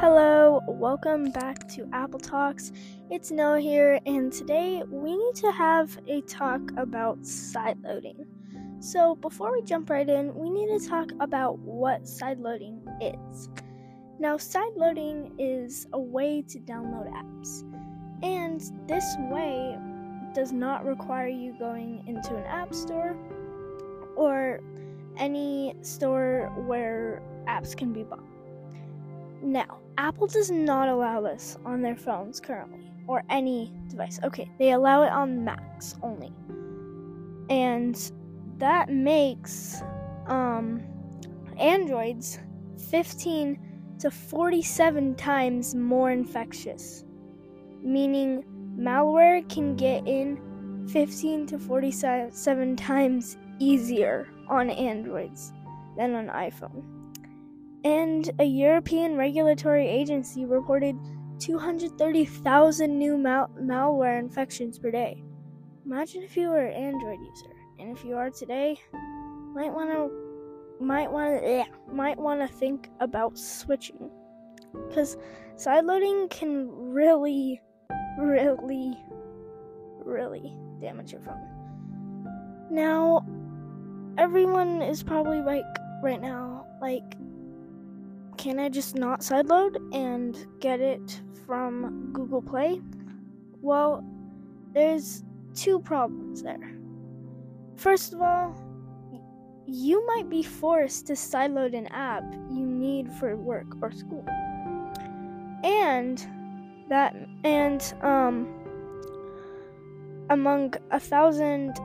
Hello, welcome back to Apple Talks. It's Noah here, and today we need to have a talk about sideloading. So, before we jump right in, we need to talk about what sideloading is. Now, sideloading is a way to download apps, and this way does not require you going into an app store or any store where apps can be bought. Now, Apple does not allow this on their phones currently, or any device. Okay, they allow it on Macs only. And that makes um, Androids 15 to 47 times more infectious, meaning malware can get in 15 to 47 times easier on Androids than on iPhone. And a European regulatory agency reported 230,000 new mal- malware infections per day. Imagine if you were an Android user, and if you are today, might want to might want to might want to think about switching because sideloading can really really really damage your phone. Now, everyone is probably like right now like can I just not sideload and get it from Google Play? Well, there's two problems there. First of all, you might be forced to sideload an app you need for work or school. And that and um among a thousand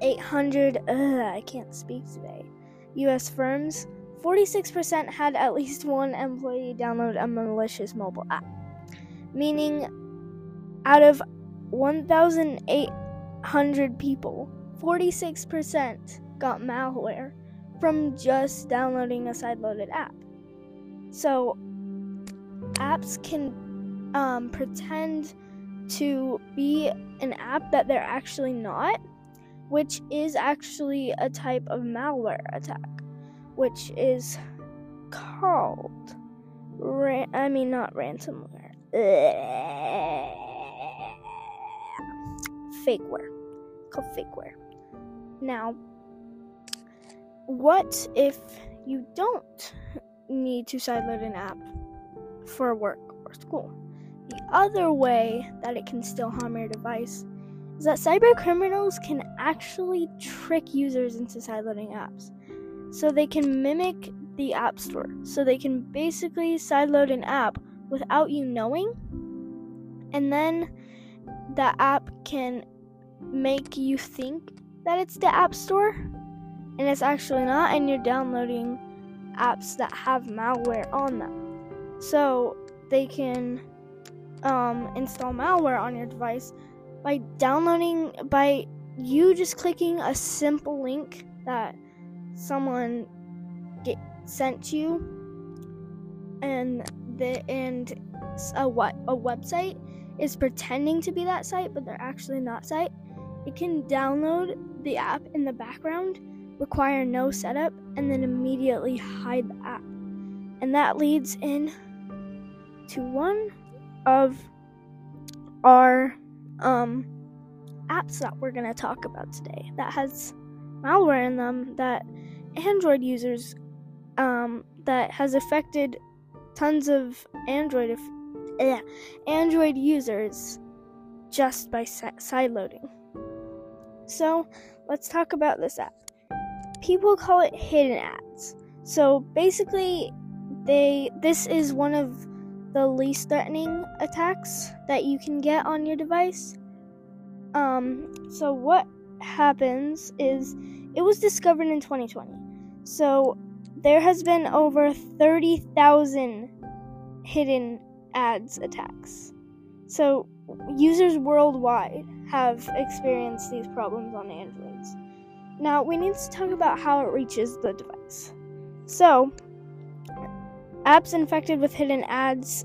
eight hundred I can't speak today US firms 46% had at least one employee download a malicious mobile app, meaning out of 1,800 people, 46% got malware from just downloading a sideloaded app. So, apps can um, pretend to be an app that they're actually not, which is actually a type of malware attack which is called ran- I mean not ransomware. Fakeware. called fakeware. Now, what if you don't need to sideload an app for work or school? The other way that it can still harm your device is that cyber criminals can actually trick users into sideloading apps so they can mimic the App Store. So they can basically sideload an app without you knowing, and then the app can make you think that it's the App Store, and it's actually not, and you're downloading apps that have malware on them. So they can um, install malware on your device by downloading, by you just clicking a simple link that someone get sent you and the and a what a website is pretending to be that site but they're actually not site. It can download the app in the background require no setup and then immediately hide the app. And that leads in to one of our um, apps that we're going to talk about today that has malware in them that Android users um, that has affected tons of Android uh, Android users just by sideloading. So let's talk about this app. People call it hidden ads. So basically, they this is one of the least threatening attacks that you can get on your device. Um, so what happens is it was discovered in 2020. So there has been over 30,000 hidden ads attacks. So users worldwide have experienced these problems on Androids. Now we need to talk about how it reaches the device. So apps infected with hidden ads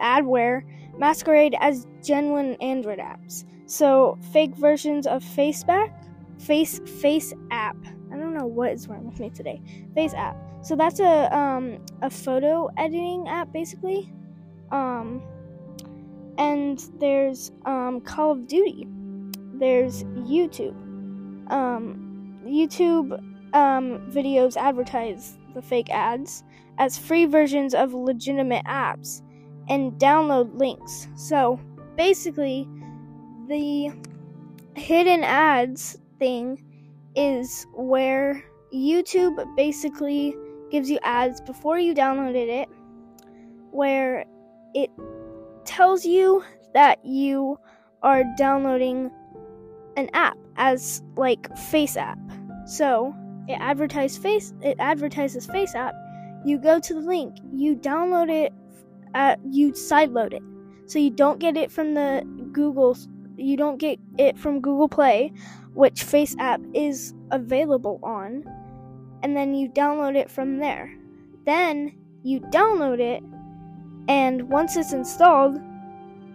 adware masquerade as genuine Android apps. So fake versions of Faceback, Face Face app. I don't know what is wrong with me today. Face app. So that's a um a photo editing app basically. Um and there's um Call of Duty. There's YouTube. Um YouTube um videos advertise the fake ads as free versions of legitimate apps and download links. So basically the hidden ads thing is where YouTube basically gives you ads before you downloaded it, where it tells you that you are downloading an app as like Face app. So it advertises Face it advertises Face app. You go to the link, you download it, at, you sideload it, so you don't get it from the Google you don't get it from Google Play, which Face app is available on, and then you download it from there. Then you download it, and once it's installed,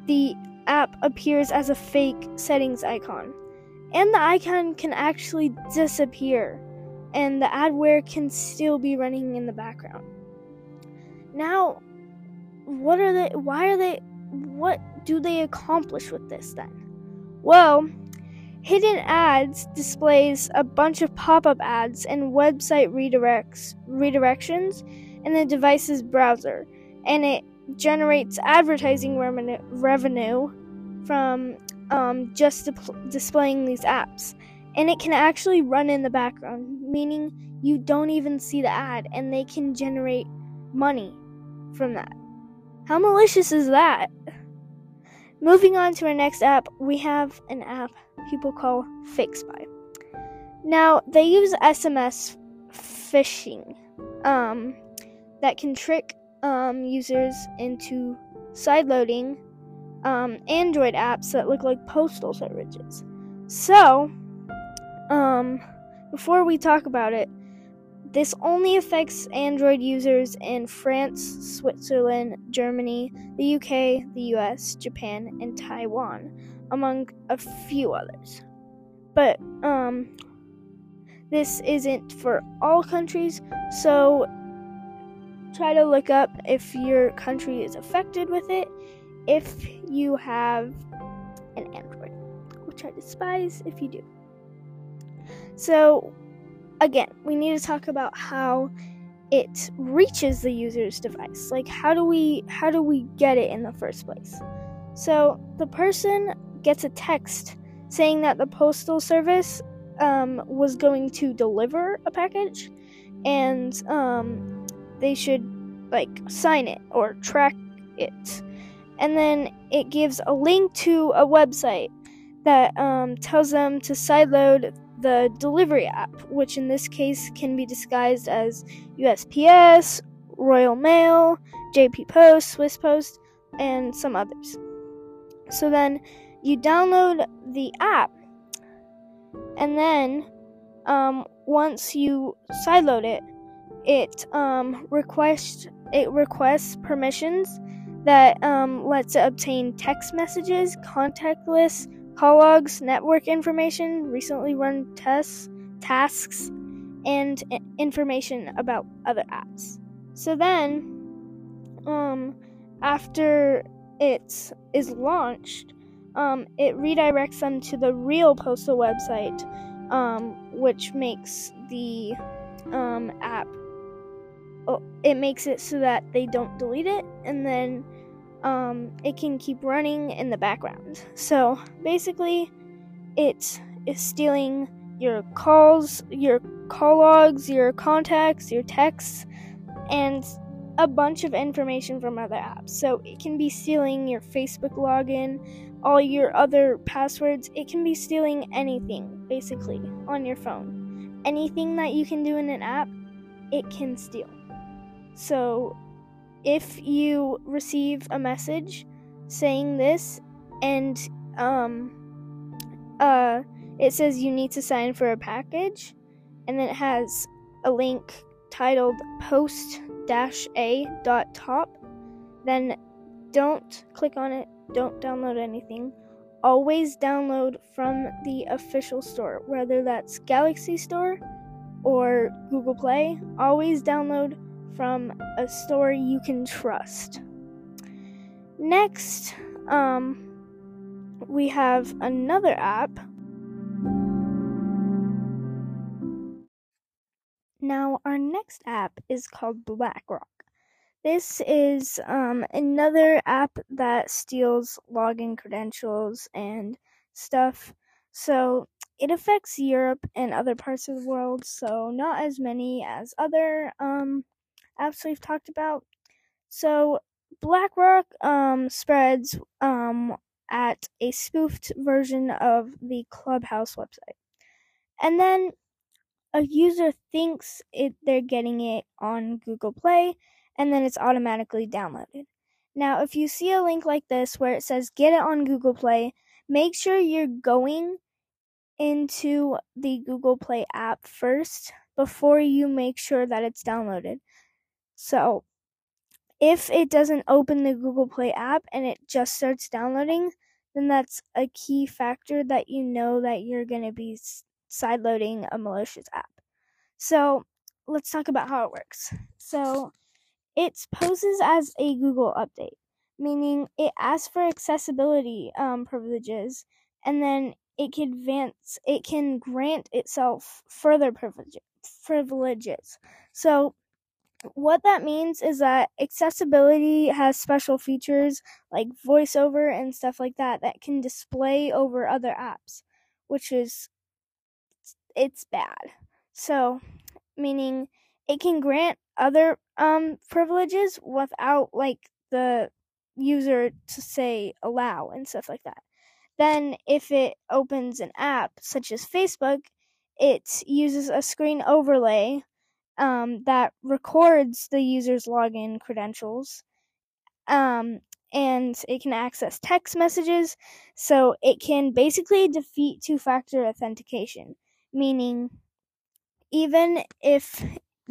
the app appears as a fake settings icon. And the icon can actually disappear, and the adware can still be running in the background. Now, what are they? Why are they? What do they accomplish with this then? Well, hidden ads displays a bunch of pop-up ads and website redirects redirections in the device's browser, and it generates advertising revenue, from um, just displaying these apps. And it can actually run in the background, meaning you don't even see the ad, and they can generate money from that. How malicious is that? Moving on to our next app, we have an app people call Fake Spy. Now, they use SMS phishing um, that can trick um, users into sideloading um, Android apps that look like postal services. So, um, before we talk about it, this only affects Android users in France, Switzerland, Germany, the UK, the US, Japan, and Taiwan, among a few others. But um this isn't for all countries, so try to look up if your country is affected with it if you have an Android, which I despise if you do. So, again, we need to talk about how it reaches the user's device. Like how do we how do we get it in the first place? So the person gets a text saying that the postal service um, was going to deliver a package, and um, they should like sign it or track it, and then it gives a link to a website that um, tells them to sideload the delivery app, which in this case can be disguised as USPS, Royal Mail, JP Post, Swiss Post, and some others. So then you download the app, and then um, once you sideload it, it um, requests it requests permissions that um, lets it obtain text messages, contact lists, call logs, network information, recently run tests, tasks, and information about other apps. So then, um, after it is launched, um, it redirects them to the real postal website, um, which makes the um, app. Oh, it makes it so that they don't delete it, and then um, it can keep running in the background. So basically, it is stealing your calls, your call logs, your contacts, your texts, and a bunch of information from other apps. So it can be stealing your Facebook login, all your other passwords. It can be stealing anything, basically, on your phone. Anything that you can do in an app, it can steal. So if you receive a message saying this and um uh it says you need to sign for a package and then it has a link titled post dash a dot top then don't click on it don't download anything always download from the official store whether that's galaxy store or Google Play, always download from a store you can trust. Next, um, we have another app. Now, our next app is called BlackRock. This is um, another app that steals login credentials and stuff. So it affects Europe and other parts of the world, so not as many as other um, apps we've talked about. So BlackRock um, spreads um, at a spoofed version of the Clubhouse website. And then a user thinks it they're getting it on Google Play and then it's automatically downloaded. Now, if you see a link like this where it says get it on Google Play, make sure you're going into the Google Play app first before you make sure that it's downloaded. So, if it doesn't open the Google Play app and it just starts downloading, then that's a key factor that you know that you're going to be sideloading a malicious app. So, let's talk about how it works. So, it poses as a Google update, meaning it asks for accessibility um, privileges, and then it can advance. It can grant itself further privilege, privileges. So, what that means is that accessibility has special features like voiceover and stuff like that that can display over other apps, which is it's bad. So, meaning it can grant other um privileges without like the user to say allow and stuff like that. Then if it opens an app such as Facebook, it uses a screen overlay um, that records the user's login credentials. Um, and it can access text messages, so it can basically defeat two factor authentication, meaning even if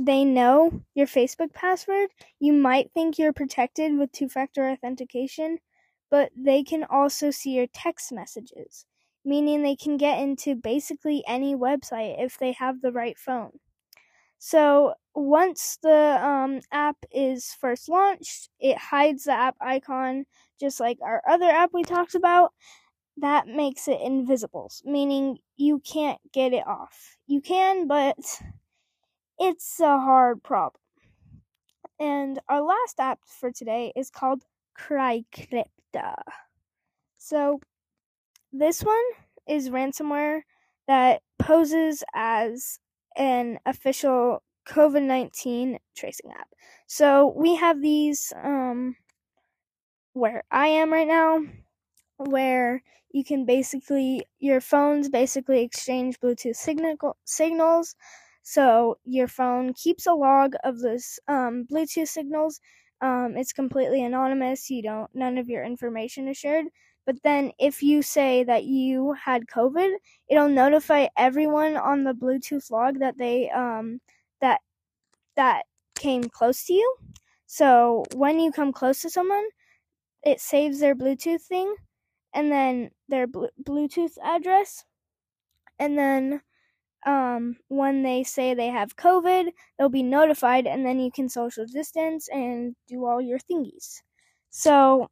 they know your Facebook password, you might think you're protected with two factor authentication, but they can also see your text messages, meaning they can get into basically any website if they have the right phone. So once the um, app is first launched, it hides the app icon just like our other app we talked about. That makes it invisible, meaning you can't get it off. You can, but it's a hard problem. And our last app for today is called CryCryptor. So, this one is ransomware that poses as an official COVID 19 tracing app. So, we have these um, where I am right now, where you can basically, your phones basically exchange Bluetooth signal, signals so your phone keeps a log of those um, Bluetooth signals. Um, it's completely anonymous. You don't. None of your information is shared. But then, if you say that you had COVID, it'll notify everyone on the Bluetooth log that they um, that that came close to you. So when you come close to someone, it saves their Bluetooth thing, and then their Bluetooth address, and then um, when they say they have COVID, they'll be notified, and then you can social distance and do all your thingies. So,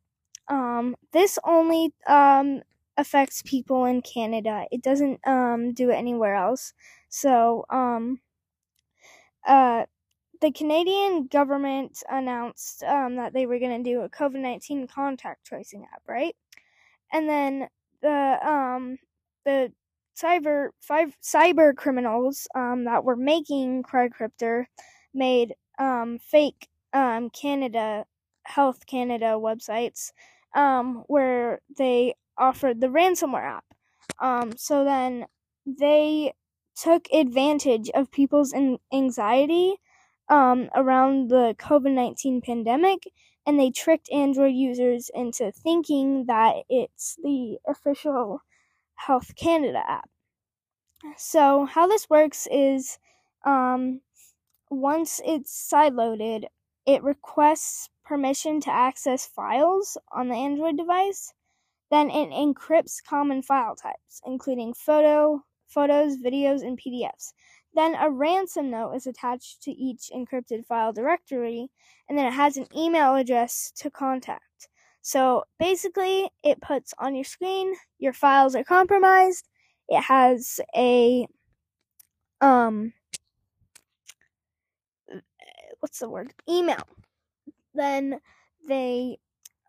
um, this only um, affects people in Canada. It doesn't um, do it anywhere else. So, um, uh, the Canadian government announced um, that they were going to do a COVID 19 contact tracing app, right? And then the um, the cyber five cyber criminals um, that were making CryCryptor made um, fake um, Canada Health Canada websites um, where they offered the ransomware app. Um, so then they took advantage of people's anxiety um, around the COVID 19 pandemic and they tricked Android users into thinking that it's the official Health Canada app. So, how this works is um, once it's sideloaded, it requests permission to access files on the Android device. Then it encrypts common file types, including photo, photos, videos, and PDFs. Then a ransom note is attached to each encrypted file directory, and then it has an email address to contact. So basically, it puts on your screen your files are compromised. It has a um what's the word email. Then they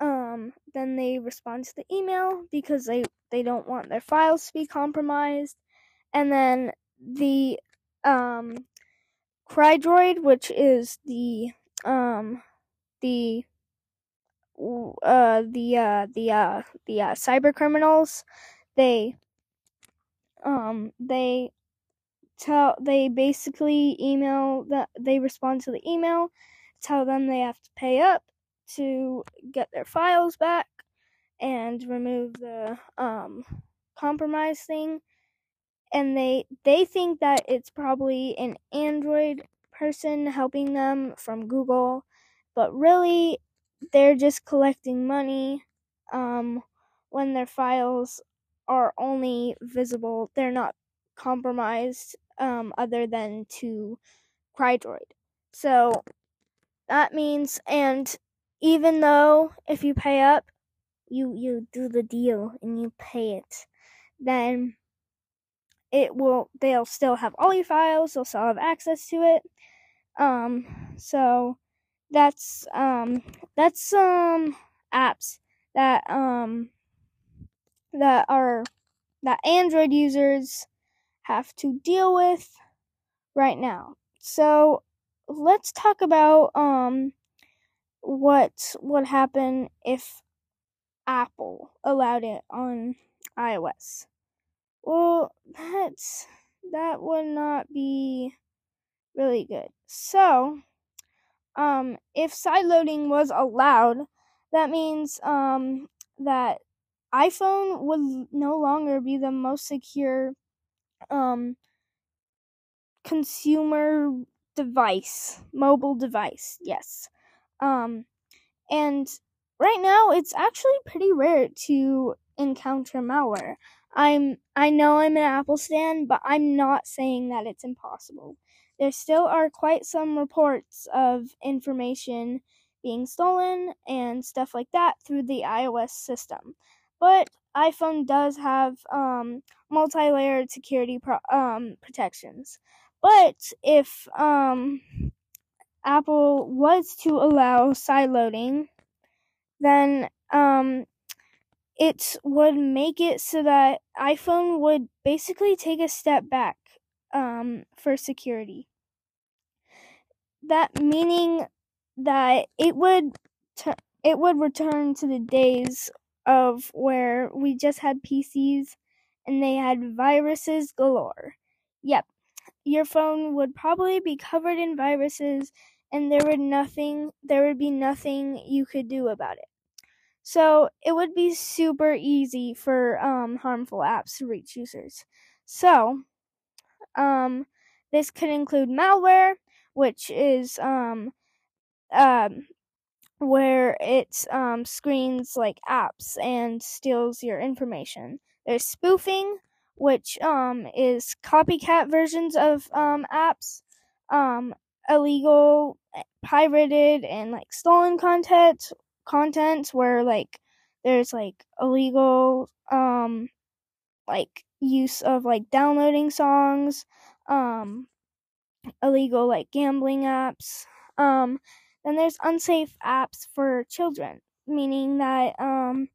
um then they respond to the email because they they don't want their files to be compromised and then the um crydroid which is the um the uh the uh the uh the uh cyber criminals they um they tell they basically email that they respond to the email tell them they have to pay up to get their files back and remove the um, compromise thing. And they they think that it's probably an android person helping them from google but really they're just collecting money um, when their files are only visible they're not compromised um, other than to crydroid so that means and even though if you pay up, you you do the deal and you pay it, then it will they'll still have all your files, they'll still have access to it. Um so that's um that's some apps that um that are that Android users have to deal with right now. So let's talk about um what would happen if Apple allowed it on iOS. Well, that's that would not be really good. So, um, if sideloading was allowed, that means um, that iPhone would no longer be the most secure um, consumer device, mobile device. Yes. Um, and right now, it's actually pretty rare to encounter malware. I'm I know I'm an Apple stan, but I'm not saying that it's impossible. There still are quite some reports of information being stolen and stuff like that through the iOS system. But iPhone does have um, multi-layered security pro- um, protections. But if um, Apple was to allow side loading, then um, it would make it so that iPhone would basically take a step back um, for security. That meaning that it would it would return to the days of where we just had PCs and they had viruses galore. Yep, your phone would probably be covered in viruses and there would nothing there would be nothing you could do about it. So it would be super easy for um, harmful apps to reach users. So um, this could include malware, which is um, um, where it um, screens like apps and steals your information. There's spoofing, which um, is copycat versions of um, apps, um, illegal, eh, pirated, and like stolen content. Content where like there's like illegal um like use of like downloading songs, um, illegal like gambling apps. Um, then there's unsafe apps for children, meaning that um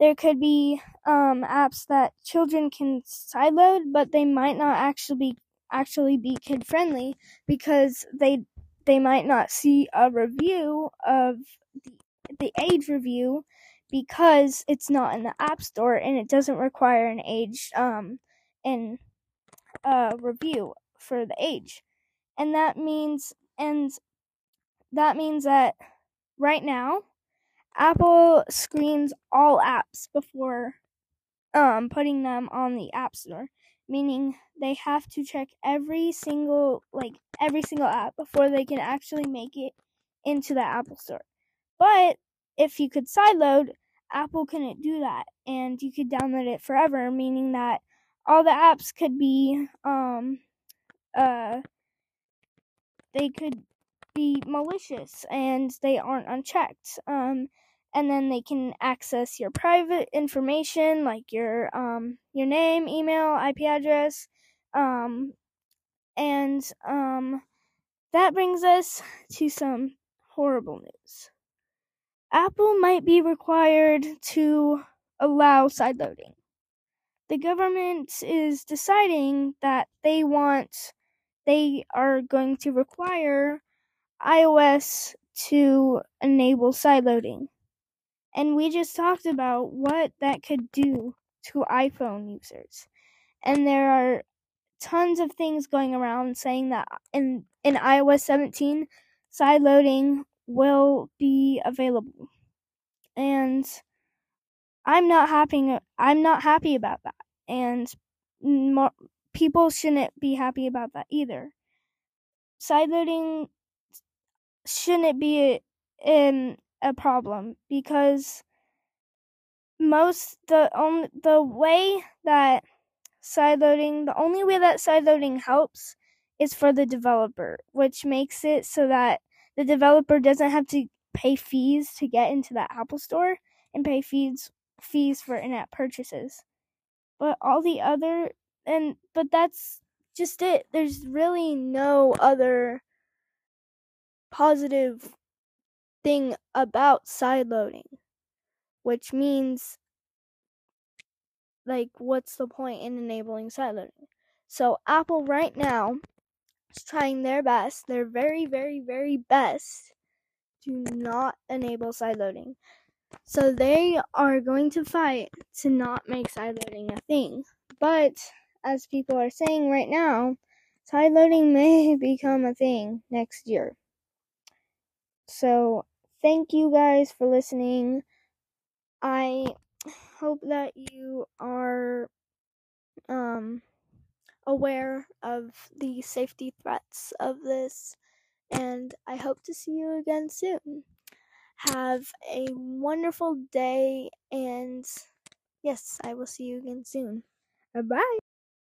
there could be um, apps that children can sideload, but they might not actually be actually be kid friendly because they they might not see a review of the the age review because it's not in the app store and it doesn't require an age um and uh review for the age and that means and that means that right now Apple screens all apps before um, putting them on the App Store, meaning they have to check every single like every single app before they can actually make it into the Apple Store. But if you could sideload, Apple couldn't do that, and you could download it forever, meaning that all the apps could be um uh they could be malicious and they aren't unchecked. Um and then they can access your private information like your um your name, email, IP address, um and um that brings us to some horrible news. Apple might be required to allow sideloading. The government is deciding that they want, they are going to require iOS to enable sideloading. And we just talked about what that could do to iPhone users. And there are tons of things going around saying that in, in iOS 17, sideloading will be available. And I'm not happy I'm not happy about that. And more, people shouldn't be happy about that either. Sideloading shouldn't be in a problem because most the only the way that sideloading the only way that sideloading helps is for the developer, which makes it so that the developer doesn't have to pay fees to get into the Apple Store and pay fees fees for in-app purchases. But all the other and but that's just it. There's really no other positive thing about sideloading, which means like what's the point in enabling sideloading? So Apple right now is trying their best, their very very very best to not enable sideloading. So they are going to fight to not make sideloading a thing. But as people are saying right now, sideloading may become a thing next year. So thank you guys for listening. I hope that you are um aware of the safety threats of this and I hope to see you again soon. Have a wonderful day, and yes, I will see you again soon. Bye bye.